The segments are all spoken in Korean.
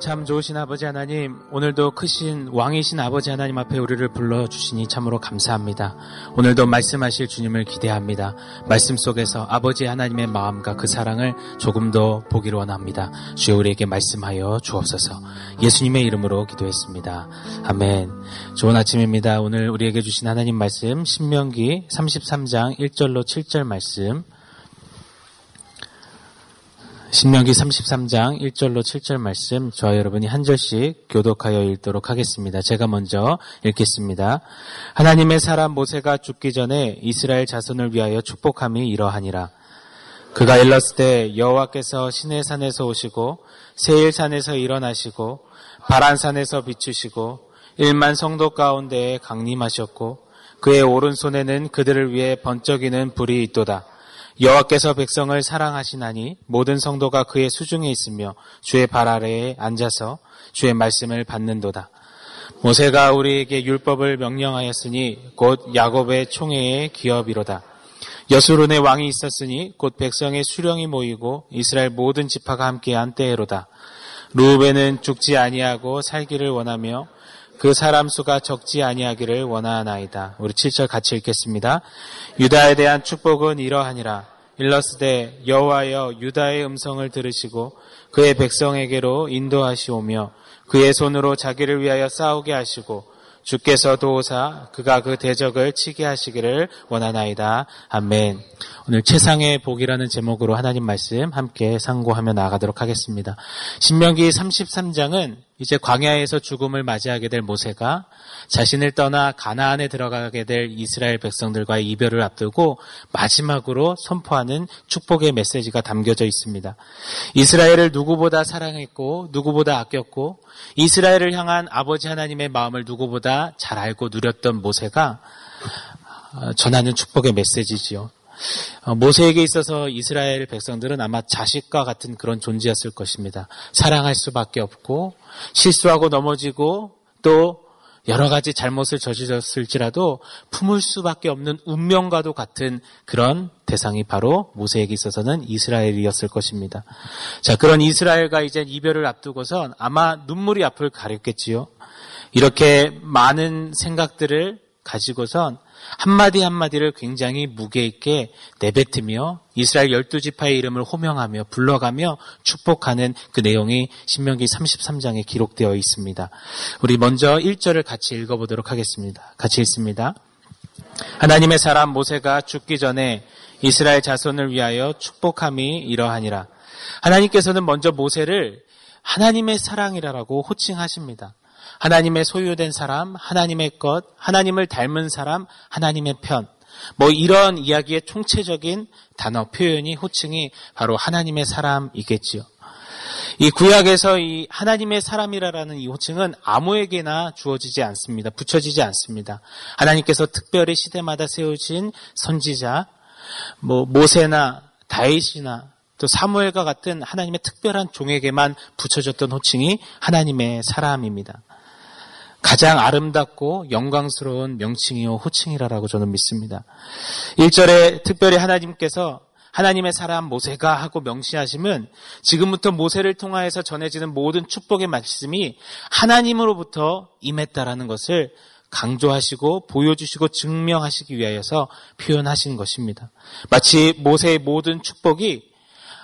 참 좋으신 아버지 하나님, 오늘도 크신 왕이신 아버지 하나님 앞에 우리를 불러주시니 참으로 감사합니다. 오늘도 말씀하실 주님을 기대합니다. 말씀 속에서 아버지 하나님의 마음과 그 사랑을 조금 더 보기를 원합니다. 주여 우리에게 말씀하여 주옵소서. 예수님의 이름으로 기도했습니다. 아멘. 좋은 아침입니다. 오늘 우리에게 주신 하나님 말씀, 신명기 33장 1절로 7절 말씀, 신명기 33장 1절로 7절 말씀 저와 여러분이 한 절씩 교독하여 읽도록 하겠습니다. 제가 먼저 읽겠습니다. 하나님의 사람 모세가 죽기 전에 이스라엘 자손을 위하여 축복함이 이러하니라. 그가 일렀을 때 여호와께서 시내 산에서 오시고 세일 산에서 일어나시고 바란 산에서 비추시고 일만 성도 가운데에 강림하셨고 그의 오른손에는 그들을 위해 번쩍이는 불이 있도다. 여호와께서 백성을 사랑하시나니 모든 성도가 그의 수중에 있으며 주의 발 아래에 앉아서 주의 말씀을 받는도다. 모세가 우리에게 율법을 명령하였으니 곧 야곱의 총회의 기업이로다. 여수론의 왕이 있었으니 곧 백성의 수령이 모이고 이스라엘 모든 지파가 함께한 때에로다. 루벤은 죽지 아니하고 살기를 원하며 그 사람 수가 적지 아니하기를 원하나이다. 우리 7절 같이 읽겠습니다. 유다에 대한 축복은 이러하니라. 일러스되 여호와여 유다의 음성을 들으시고 그의 백성에게로 인도하시오며 그의 손으로 자기를 위하여 싸우게 하시고 주께서 도우사 그가 그 대적을 치게 하시기를 원하나이다. 아멘. 오늘 최상의 복이라는 제목으로 하나님 말씀 함께 상고하며 나아가도록 하겠습니다. 신명기 33장은 이제 광야에서 죽음을 맞이하게 될 모세가 자신을 떠나 가나안에 들어가게 될 이스라엘 백성들과의 이별을 앞두고 마지막으로 선포하는 축복의 메시지가 담겨져 있습니다. 이스라엘을 누구보다 사랑했고 누구보다 아꼈고 이스라엘을 향한 아버지 하나님의 마음을 누구보다 잘 알고 누렸던 모세가 전하는 축복의 메시지지요. 모세에게 있어서 이스라엘 백성들은 아마 자식과 같은 그런 존재였을 것입니다. 사랑할 수밖에 없고 실수하고 넘어지고 또 여러 가지 잘못을 저질렀을지라도 품을 수밖에 없는 운명과도 같은 그런 대상이 바로 모세에게 있어서는 이스라엘이었을 것입니다. 자, 그런 이스라엘과 이제 이별을 앞두고선 아마 눈물이 앞을 가렸겠지요. 이렇게 많은 생각들을 가지고선 한마디 한마디를 굉장히 무게 있게 내뱉으며 이스라엘 열두 지파의 이름을 호명하며 불러가며 축복하는 그 내용이 신명기 33장에 기록되어 있습니다. 우리 먼저 1절을 같이 읽어보도록 하겠습니다. 같이 읽습니다. 하나님의 사람 모세가 죽기 전에 이스라엘 자손을 위하여 축복함이 이러하니라. 하나님께서는 먼저 모세를 하나님의 사랑이라고 호칭하십니다. 하나님의 소유된 사람, 하나님의 것, 하나님을 닮은 사람, 하나님의 편. 뭐 이런 이야기의 총체적인 단어 표현이 호칭이 바로 하나님의 사람이겠지요. 이 구약에서 이 하나님의 사람이라는 이 호칭은 아무에게나 주어지지 않습니다. 붙여지지 않습니다. 하나님께서 특별히 시대마다 세우신 선지자, 뭐 모세나 다윗이나 또 사무엘과 같은 하나님의 특별한 종에게만 붙여졌던 호칭이 하나님의 사람입니다. 가장 아름답고 영광스러운 명칭이요 호칭이라라고 저는 믿습니다. 1절에 특별히 하나님께서 하나님의 사람 모세가 하고 명시하시면 지금부터 모세를 통하여서 전해지는 모든 축복의 말씀이 하나님으로부터 임했다라는 것을 강조하시고 보여주시고 증명하시기 위하여서 표현하신 것입니다. 마치 모세의 모든 축복이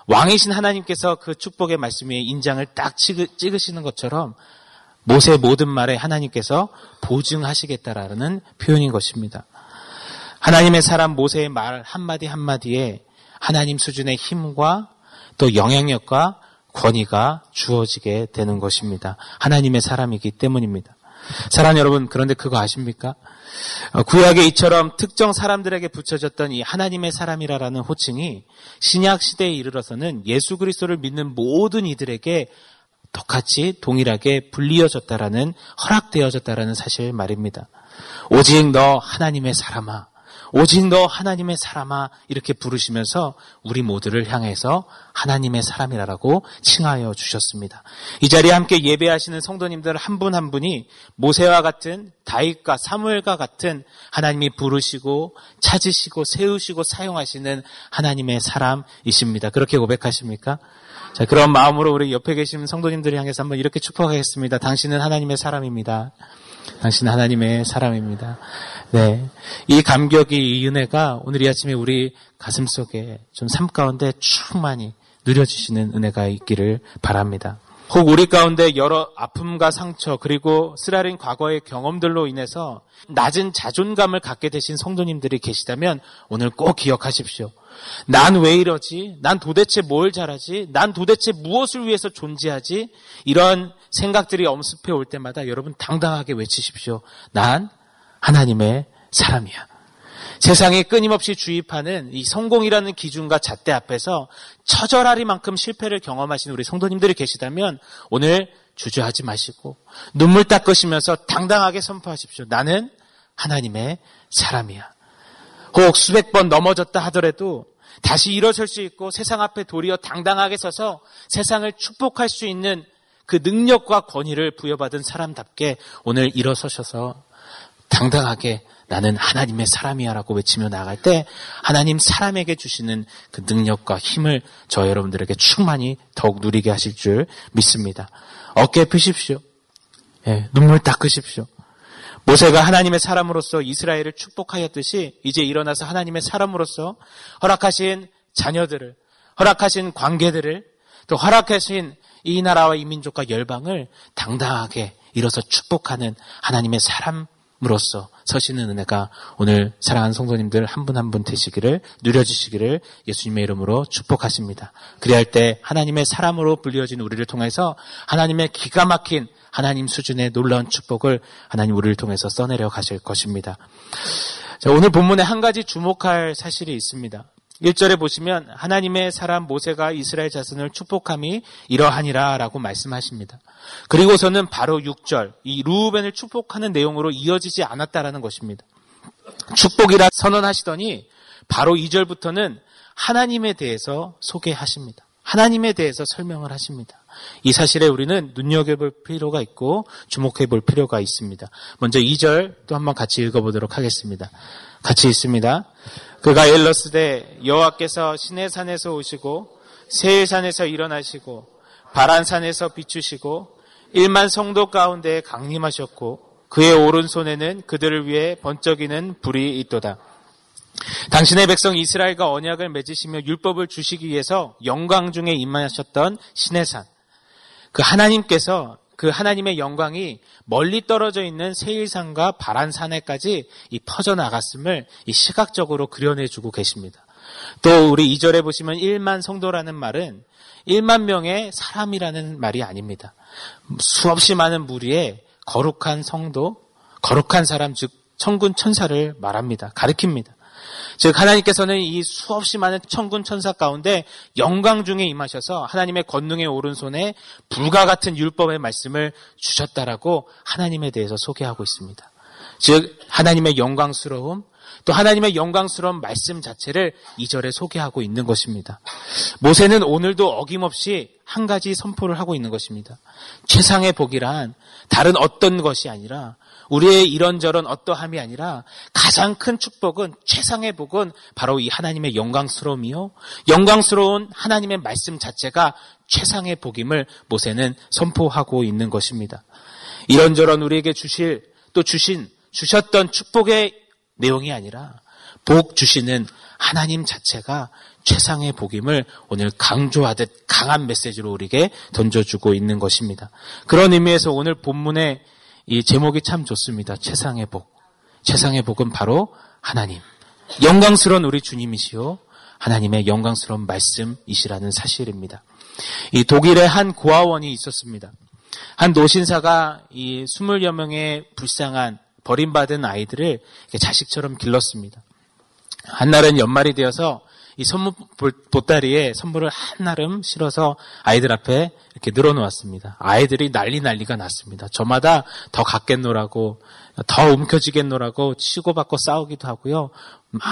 왕이신 하나님께서 그 축복의 말씀에 인장을 딱 찍으시는 것처럼 모세의 모든 말에 하나님께서 보증하시겠다라는 표현인 것입니다. 하나님의 사람 모세의 말 한마디 한마디에 하나님 수준의 힘과 또 영향력과 권위가 주어지게 되는 것입니다. 하나님의 사람이기 때문입니다. 사랑 여러분, 그런데 그거 아십니까? 어, 구약에 이처럼 특정 사람들에게 붙여졌던 이 하나님의 사람이라는 호칭이 신약 시대에 이르러서는 예수 그리스도를 믿는 모든 이들에게 똑같이 동일하게 불리어졌다라는 허락되어졌다라는 사실 말입니다. 오직 너 하나님의 사람아, 오직 너 하나님의 사람아 이렇게 부르시면서 우리 모두를 향해서 하나님의 사람이라고 칭하여 주셨습니다. 이 자리에 함께 예배하시는 성도님들 한 분한 한 분이 모세와 같은 다윗과 사무엘과 같은 하나님이 부르시고 찾으시고 세우시고 사용하시는 하나님의 사람이십니다. 그렇게 고백하십니까? 자, 그런 마음으로 우리 옆에 계신 성도님들을 향해서 한번 이렇게 축복하겠습니다. 당신은 하나님의 사람입니다. 당신은 하나님의 사람입니다. 네. 이 감격이, 이 은혜가 오늘 이 아침에 우리 가슴 속에 좀 삶 가운데 충만히 누려주시는 은혜가 있기를 바랍니다. 혹 우리 가운데 여러 아픔과 상처 그리고 쓰라린 과거의 경험들로 인해서 낮은 자존감을 갖게 되신 성도님들이 계시다면 오늘 꼭 기억하십시오. 난 왜 이러지? 난 도대체 뭘 잘하지? 난 도대체 무엇을 위해서 존재하지? 이런 생각들이 엄습해 올 때마다 여러분 당당하게 외치십시오. 난 하나님의 사람이야. 세상에 끊임없이 주입하는 이 성공이라는 기준과 잣대 앞에서 처절하리만큼 실패를 경험하신 우리 성도님들이 계시다면 오늘 주저하지 마시고 눈물 닦으시면서 당당하게 선포하십시오. 나는 하나님의 사람이야. 혹 수백 번 넘어졌다 하더라도 다시 일어설 수 있고 세상 앞에 도리어 당당하게 서서 세상을 축복할 수 있는 그 능력과 권위를 부여받은 사람답게 오늘 일어서셔서 당당하게 나는 하나님의 사람이야라고 외치며 나갈 때 하나님 사람에게 주시는 그 능력과 힘을 저 여러분들에게 충만히 더욱 누리게 하실 줄 믿습니다. 어깨 펴십시오. 예, 눈물 닦으십시오. 모세가 하나님의 사람으로서 이스라엘을 축복하였듯이 이제 일어나서 하나님의 사람으로서 허락하신 자녀들을 허락하신 관계들을 또 허락하신 이 나라와 이 민족과 열방을 당당하게 일어서 축복하는 하나님의 사람 으로서 서시는 은혜가 오늘 사랑하는 성도님들 한 분 한 분 되시기를 누려주시기를 예수님의 이름으로 축복하십니다. 그리할 때 하나님의 사람으로 불리어진 우리를 통해서 하나님의 기가 막힌 하나님 수준의 놀라운 축복을 하나님 우리를 통해서 써내려 가실 것입니다. 자, 오늘 본문에 한 가지 주목할 사실이 있습니다. 1절에 보시면 하나님의 사람 모세가 이스라엘 자손을 축복함이 이러하니라 라고 말씀하십니다. 그리고서는 바로 6절, 이 루우벤을 축복하는 내용으로 이어지지 않았다라는 것입니다. 축복이라 선언하시더니 바로 2절부터는 하나님에 대해서 소개하십니다. 하나님에 대해서 설명을 하십니다. 이 사실에 우리는 눈여겨볼 필요가 있고 주목해 볼 필요가 있습니다. 먼저 2절 또 한번 같이 읽어보도록 하겠습니다. 같이 있습니다. 그가 엘러스되 여호와께서 시내산에서 오시고 세일산에서 일어나시고 바란산에서 비추시고 일만 성도 가운데 강림하셨고 그의 오른손에는 그들을 위해 번쩍이는 불이 있도다. 당신의 백성 이스라엘과 언약을 맺으시며 율법을 주시기 위해서 영광 중에 임하셨던 신의 산. 그 하나님께서 그 하나님의 영광이 멀리 떨어져 있는 세일산과 바란산에까지 이 퍼져 나갔음을 이 시각적으로 그려내주고 계십니다. 또 우리 2절에 보시면 1만 성도라는 말은 1만 명의 사람이라는 말이 아닙니다. 수없이 많은 무리의 거룩한 성도, 거룩한 사람 즉 천군 천사를 말합니다. 가리킵니다. 즉 하나님께서는 이 수없이 많은 천군 천사 가운데 영광 중에 임하셔서 하나님의 권능의 오른손에 불과 같은 율법의 말씀을 주셨다라고 하나님에 대해서 소개하고 있습니다. 즉 하나님의 영광스러움 또 하나님의 영광스러운 말씀 자체를 이절에 소개하고 있는 것입니다. 모세는 오늘도 어김없이 한 가지 선포를 하고 있는 것입니다. 최상의 복이란 다른 어떤 것이 아니라 우리의 이런저런 어떠함이 아니라 가장 큰 축복은 최상의 복은 바로 이 하나님의 영광스러움이요. 영광스러운 하나님의 말씀 자체가 최상의 복임을 모세는 선포하고 있는 것입니다. 이런저런 우리에게 주실 또 주신 주셨던 축복의 내용이 아니라 복 주시는 하나님 자체가 최상의 복임을 오늘 강조하듯 강한 메시지로 우리에게 던져주고 있는 것입니다. 그런 의미에서 오늘 본문의 이 제목이 참 좋습니다. 최상의 복. 최상의 복은 바로 하나님. 영광스러운 우리 주님이시요. 하나님의 영광스러운 말씀이시라는 사실입니다. 이 독일에 한 고아원이 있었습니다. 한 노신사가 이 스물여 명의 불쌍한 버림받은 아이들을 자식처럼 길렀습니다. 한날은 연말이 되어서 이 선물 보따리에 선물을 한 나름 실어서 아이들 앞에 이렇게 늘어놓았습니다. 아이들이 난리 난리가 났습니다. 저마다 더 갖겠노라고 더 움켜쥐겠노라고 치고받고 싸우기도 하고요. 막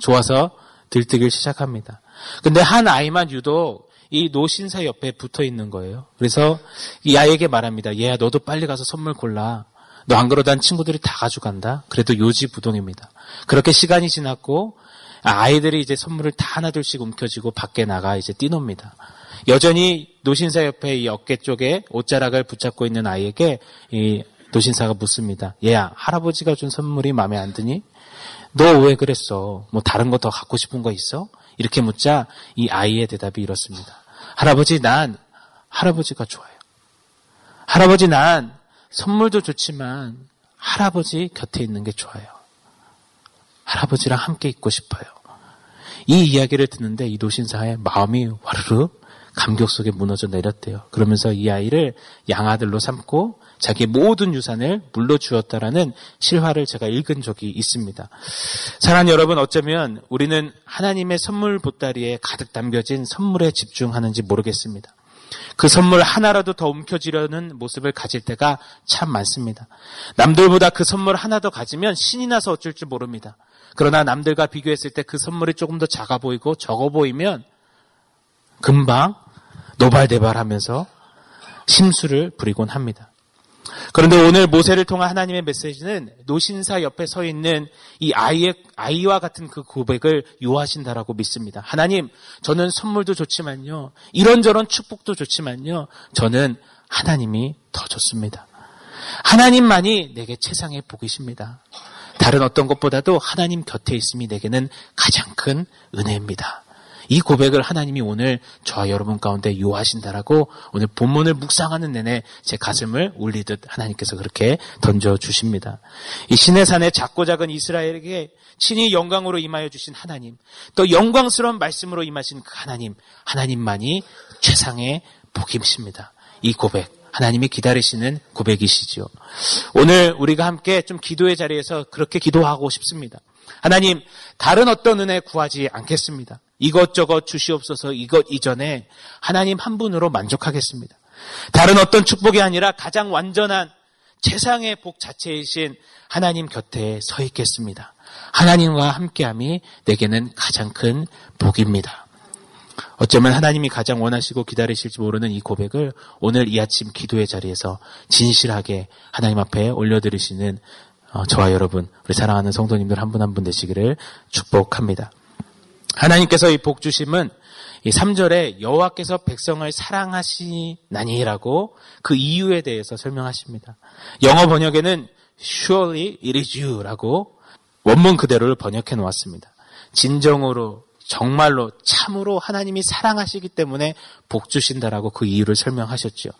좋아서 들뜨길 시작합니다. 근데 한 아이만 유독 이 노신사 옆에 붙어 있는 거예요. 그래서 이 아이에게 말합니다. 얘야 너도 빨리 가서 선물 골라. 너 안 그러다 친구들이 다 가져간다. 그래도 요지부동입니다. 그렇게 시간이 지났고 아이들이 이제 선물을 다 하나둘씩 움켜쥐고 밖에 나가 이제 뛰놉니다. 여전히 노신사 옆에 이 어깨 쪽에 옷자락을 붙잡고 있는 아이에게 이 노신사가 묻습니다. 얘야, 할아버지가 준 선물이 마음에 안 드니? 너 왜 그랬어? 뭐 다른 거 더 갖고 싶은 거 있어? 이렇게 묻자 이 아이의 대답이 이렇습니다. 할아버지, 난 할아버지가 좋아요. 할아버지, 난 선물도 좋지만 할아버지 곁에 있는 게 좋아요. 할아버지랑 함께 있고 싶어요. 이 이야기를 듣는데 이 노신사의 마음이 와르르 감격 속에 무너져 내렸대요. 그러면서 이 아이를 양아들로 삼고 자기의 모든 유산을 물러주었다라는 실화를 제가 읽은 적이 있습니다. 사랑하는 여러분, 어쩌면 우리는 하나님의 선물 보따리에 가득 담겨진 선물에 집중하는지 모르겠습니다. 그 선물 하나라도 더 움켜쥐려는 모습을 가질 때가 참 많습니다. 남들보다 그 선물 하나 더 가지면 신이 나서 어쩔 줄 모릅니다. 그러나 남들과 비교했을 때 그 선물이 조금 더 작아 보이고 적어 보이면 금방 노발대발하면서 심수를 부리곤 합니다. 그런데 오늘 모세를 통한 하나님의 메시지는 노신사 옆에 서 있는 이 아이의 아이와 같은 그 고백을 요하신다라고 믿습니다. 하나님, 저는 선물도 좋지만요. 이런저런 축복도 좋지만요. 저는 하나님이 더 좋습니다. 하나님만이 내게 최상의 복이십니다. 다른 어떤 것보다도 하나님 곁에 있음이 내게는 가장 큰 은혜입니다. 이 고백을 하나님이 오늘 저와 여러분 가운데 요하신다라고 오늘 본문을 묵상하는 내내 제 가슴을 울리듯 하나님께서 그렇게 던져 주십니다. 이 신의 산에 작고 작은 이스라엘에게 친히 영광으로 임하여 주신 하나님, 또 영광스러운 말씀으로 임하신 그 하나님, 하나님만이 최상의 복임십니다. 이 고백, 하나님이 기다리시는 고백이시지요. 오늘 우리가 함께 좀 기도의 자리에서 그렇게 기도하고 싶습니다. 하나님, 다른 어떤 은혜 구하지 않겠습니다. 이것저것 주시옵소서 이것 이전에 하나님 한 분으로 만족하겠습니다. 다른 어떤 축복이 아니라 가장 완전한 최상의 복 자체이신 하나님 곁에 서 있겠습니다. 하나님과 함께함이 내게는 가장 큰 복입니다. 어쩌면 하나님이 가장 원하시고 기다리실지 모르는 이 고백을 오늘 이 아침 기도의 자리에서 진실하게 하나님 앞에 올려드리시는 어, 저와 여러분, 우리 사랑하는 성도님들 한 분 한분 되시기를 축복합니다. 하나님께서 이 복 주심은 이 3절에 여호와께서 백성을 사랑하시나니라고 그 이유에 대해서 설명하십니다. 영어 번역에는 surely it is you라고 원문 그대로를 번역해 놓았습니다. 진정으로 정말로 참으로 하나님이 사랑하시기 때문에 복 주신다라고 그 이유를 설명하셨죠.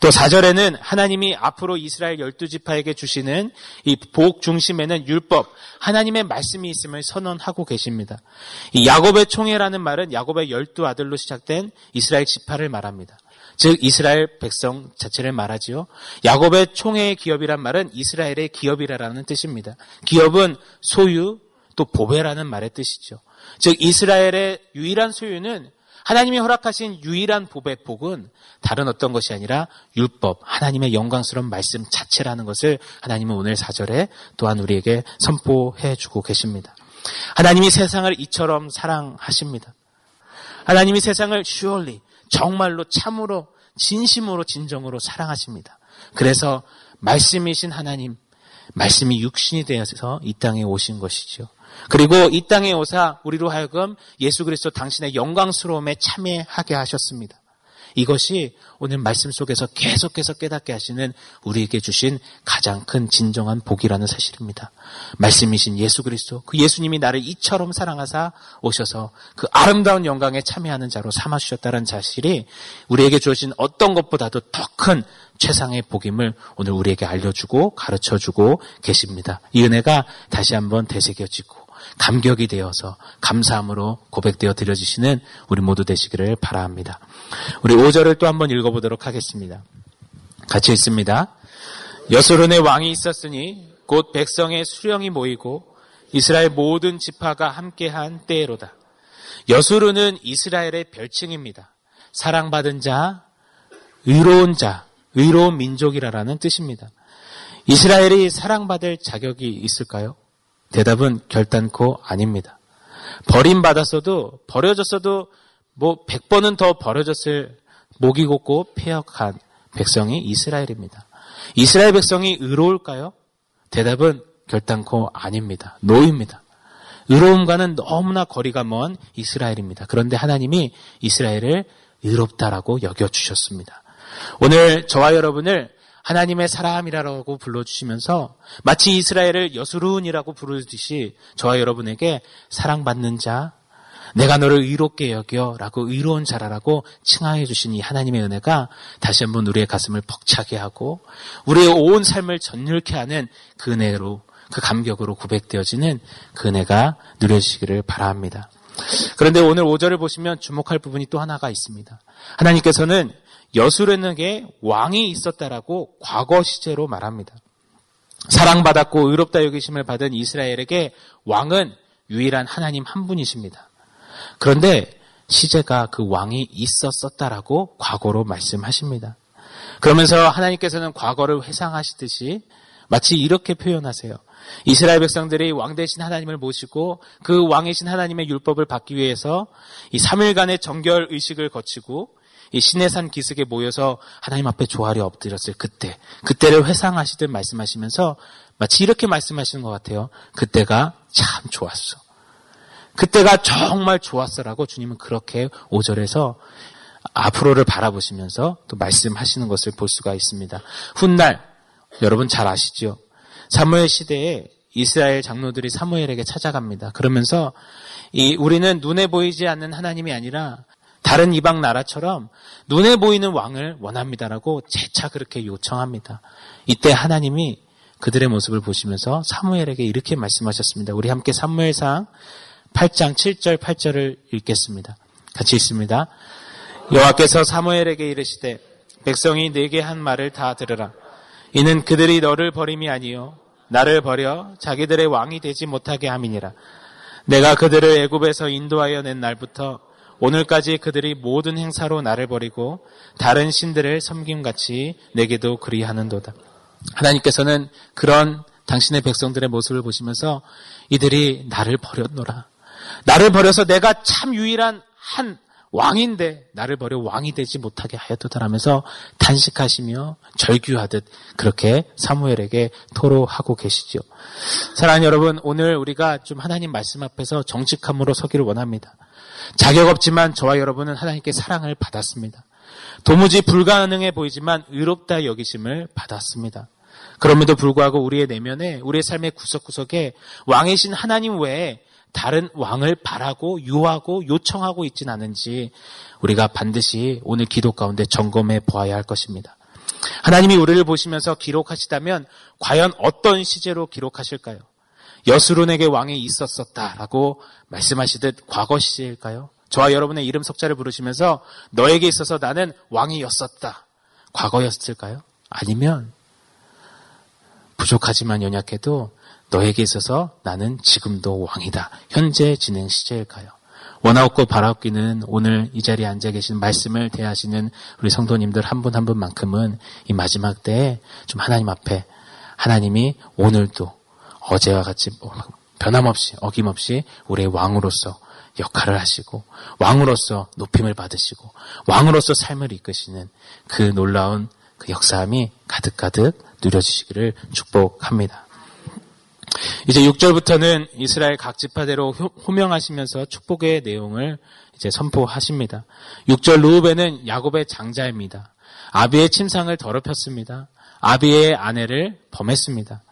또 4절에는 하나님이 앞으로 이스라엘 열두 지파에게 주시는 이 복 중심에는 율법, 하나님의 말씀이 있음을 선언하고 계십니다. 이 야곱의 총회라는 말은 야곱의 열두 아들로 시작된 이스라엘 지파를 말합니다. 즉 이스라엘 백성 자체를 말하지요. 야곱의 총회의 기업이란 말은 이스라엘의 기업이라는 뜻입니다. 기업은 소유 또 보배라는 말의 뜻이죠. 즉 이스라엘의 유일한 소유는 하나님이 허락하신 유일한 복의 복은 다른 어떤 것이 아니라 율법, 하나님의 영광스러운 말씀 자체라는 것을 하나님은 오늘 사절에 또한 우리에게 선포해 주고 계십니다. 하나님이 세상을 이처럼 사랑하십니다. 하나님이 세상을 surely, 정말로 참으로, 진심으로, 진정으로 사랑하십니다. 그래서 말씀이신 하나님, 말씀이 육신이 되어서 이 땅에 오신 것이죠. 그리고 이 땅에 오사 우리로 하여금 예수 그리스도 당신의 영광스러움에 참여하게 하셨습니다. 이것이 오늘 말씀 속에서 계속해서 깨닫게 하시는 우리에게 주신 가장 큰 진정한 복이라는 사실입니다. 말씀이신 예수 그리스도, 그 예수님이 나를 이처럼 사랑하사 오셔서 그 아름다운 영광에 참여하는 자로 삼아주셨다는 사실이 우리에게 주어진 어떤 것보다도 더 큰 최상의 복임을 오늘 우리에게 알려주고 가르쳐주고 계십니다. 이 은혜가 다시 한번 되새겨지고 감격이 되어서 감사함으로 고백되어 드려주시는 우리 모두 되시기를 바랍니다. 우리 5절을 또 한번 읽어보도록 하겠습니다. 같이 읽습니다. 여소론의 왕이 있었으니 곧 백성의 수령이 모이고 이스라엘 모든 지파가 함께한 때로다. 여수르는 이스라엘의 별칭입니다. 사랑받은 자, 의로운 자, 의로운 민족이라는 뜻입니다. 이스라엘이 사랑받을 자격이 있을까요? 대답은 결단코 아닙니다. 버림받았어도 버려졌어도 뭐 100번은 더 버려졌을 목이 곱고 폐역한 백성이 이스라엘입니다. 이스라엘 백성이 의로울까요? 대답은 결단코 아닙니다. 노입니다. 의로움과는 너무나 거리가 먼 이스라엘입니다. 그런데 하나님이 이스라엘을 의롭다라고 여겨주셨습니다. 오늘 저와 여러분을 하나님의 사람이라고 불러주시면서 마치 이스라엘을 여수룬이라고 부르듯이 저와 여러분에게 사랑받는 자, 내가 너를 의롭게 여겨라고 의로운 자라라고 칭하해 주신 이 하나님의 은혜가 다시 한번 우리의 가슴을 벅차게 하고 우리의 온 삶을 전율케 하는 그 은혜로 그 감격으로 고백되어지는 그 은혜가 누려지기를 바랍니다. 그런데 오늘 5절을 보시면 주목할 부분이 또 하나가 있습니다. 하나님께서는 여수르에게 왕이 있었다라고 과거 시제로 말합니다. 사랑받았고 의롭다 여기심을 받은 이스라엘에게 왕은 유일한 하나님 한 분이십니다. 그런데 시제가 그 왕이 있었었다라고 과거로 말씀하십니다. 그러면서 하나님께서는 과거를 회상하시듯이 마치 이렇게 표현하세요. 이스라엘 백성들이 왕 대신 하나님을 모시고 그 왕이신 하나님의 율법을 받기 위해서 이 3일간의 정결 의식을 거치고 이 신내산 기슭에 모여서 하나님 앞에 조화를 엎드렸을 그때, 그때를 회상하시듯 말씀하시면서 마치 이렇게 말씀하시는 것 같아요. 그때가 참 좋았어. 그때가 정말 좋았어라고 주님은 그렇게 5절에서 앞으로를 바라보시면서 또 말씀하시는 것을 볼 수가 있습니다. 훗날, 여러분 잘 아시죠? 사무엘 시대에 이스라엘 장로들이 사무엘에게 찾아갑니다. 그러면서 이 우리는 눈에 보이지 않는 하나님이 아니라 다른 이방 나라처럼 눈에 보이는 왕을 원합니다라고 재차 그렇게 요청합니다. 이때 하나님이 그들의 모습을 보시면서 사무엘에게 이렇게 말씀하셨습니다. 우리 함께 사무엘상 8장 7절 8절을 읽겠습니다. 같이 읽습니다. 여호와께서 사무엘에게 이르시되 백성이 내게 한 말을 다 들으라. 이는 그들이 너를 버림이 아니요 나를 버려 자기들의 왕이 되지 못하게 함이니라. 내가 그들을 애굽에서 인도하여 낸 날부터 오늘까지 그들이 모든 행사로 나를 버리고 다른 신들을 섬김같이 내게도 그리하는도다. 하나님께서는 그런 당신의 백성들의 모습을 보시면서 이들이 나를 버렸노라. 나를 버려서 내가 참 유일한 한 왕인데 나를 버려 왕이 되지 못하게 하였도다라면서 단식하시며 절규하듯 그렇게 사무엘에게 토로하고 계시죠. 사랑하는 여러분, 오늘 우리가 좀 하나님 말씀 앞에서 정직함으로 서기를 원합니다. 자격 없지만 저와 여러분은 하나님께 사랑을 받았습니다. 도무지 불가능해 보이지만 의롭다 여기심을 받았습니다. 그럼에도 불구하고 우리의 내면에 우리의 삶의 구석구석에 왕이신 하나님 외에 다른 왕을 바라고 유하고 요청하고 있진 않은지 우리가 반드시 오늘 기도 가운데 점검해 보아야 할 것입니다. 하나님이 우리를 보시면서 기록하시다면 과연 어떤 시제로 기록하실까요? 여수론에게 왕이 있었었다라고 말씀하시듯 과거 시제일까요? 저와 여러분의 이름 석자를 부르시면서 너에게 있어서 나는 왕이었었다. 과거였을까요? 아니면 부족하지만 연약해도 너에게 있어서 나는 지금도 왕이다. 현재 진행 시제일까요? 원하옵고 바라옵기는 오늘 이 자리에 앉아 계신 말씀을 대하시는 우리 성도님들 한 분 한 분만큼은 이 마지막 때에 좀 하나님 앞에 하나님이 오늘도 어제와 같이 변함없이 어김없이 우리의 왕으로서 역할을 하시고 왕으로서 높임을 받으시고 왕으로서 삶을 이끄시는 그 놀라운 그 역사함이 가득가득 누려지시기를 축복합니다. 이제 6절부터는 이스라엘 각 지파대로 호명하시면서 축복의 내용을 이제 선포하십니다. 6절 루우벤은 야곱의 장자입니다. 아비의 침상을 더럽혔습니다. 아비의 아내를 범했습니다.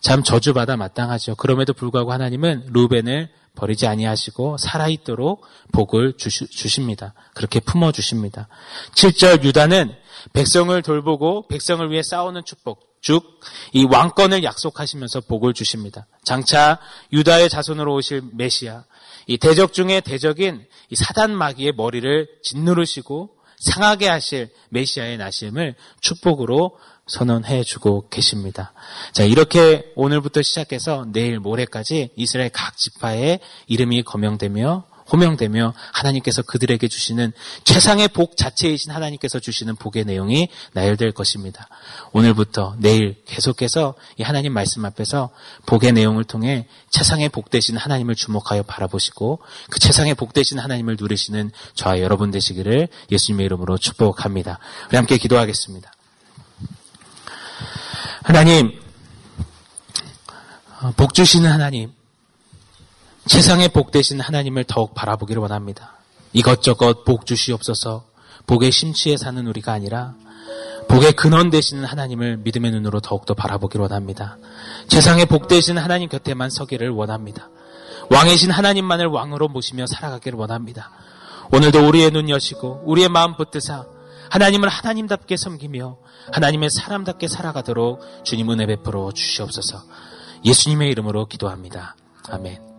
참 저주받아 마땅하죠. 그럼에도 불구하고 하나님은 루벤을 버리지 아니하시고 살아있도록 복을 주십니다. 그렇게 품어 주십니다. 7절 유다는 백성을 돌보고 백성을 위해 싸우는 축복, 즉 이 왕권을 약속하시면서 복을 주십니다. 장차 유다의 자손으로 오실 메시아, 이 대적 중의 대적인 이 사단 마귀의 머리를 짓누르시고 상하게 하실 메시아의 나심을 축복으로 선언해 주고 계십니다. 자, 이렇게 오늘부터 시작해서 내일 모레까지 이스라엘 각 지파의 이름이 거명되며 호명되며 하나님께서 그들에게 주시는 최상의 복 자체이신 하나님께서 주시는 복의 내용이 나열될 것입니다. 오늘부터 내일 계속해서 이 하나님 말씀 앞에서 복의 내용을 통해 최상의 복 되신 하나님을 주목하여 바라보시고 그 최상의 복 되신 하나님을 누리시는 저와 여러분 되시기를 예수님의 이름으로 축복합니다. 우리 함께 기도하겠습니다. 하나님, 복 주시는 하나님, 세상의 복 되신 하나님을 더욱 바라보기를 원합니다. 이것저것 복 주시옵소서, 복의 심취에 사는 우리가 아니라 복의 근원 되시는 하나님을 믿음의 눈으로 더욱더 바라보기를 원합니다. 세상의 복 되신 하나님 곁에만 서기를 원합니다. 왕이신 하나님만을 왕으로 모시며 살아가기를 원합니다. 오늘도 우리의 눈 여시고 우리의 마음 붙드사 하나님을 하나님답게 섬기며 하나님의 사람답게 살아가도록 주님 은혜 베풀어 주시옵소서. 예수님의 이름으로 기도합니다. 아멘.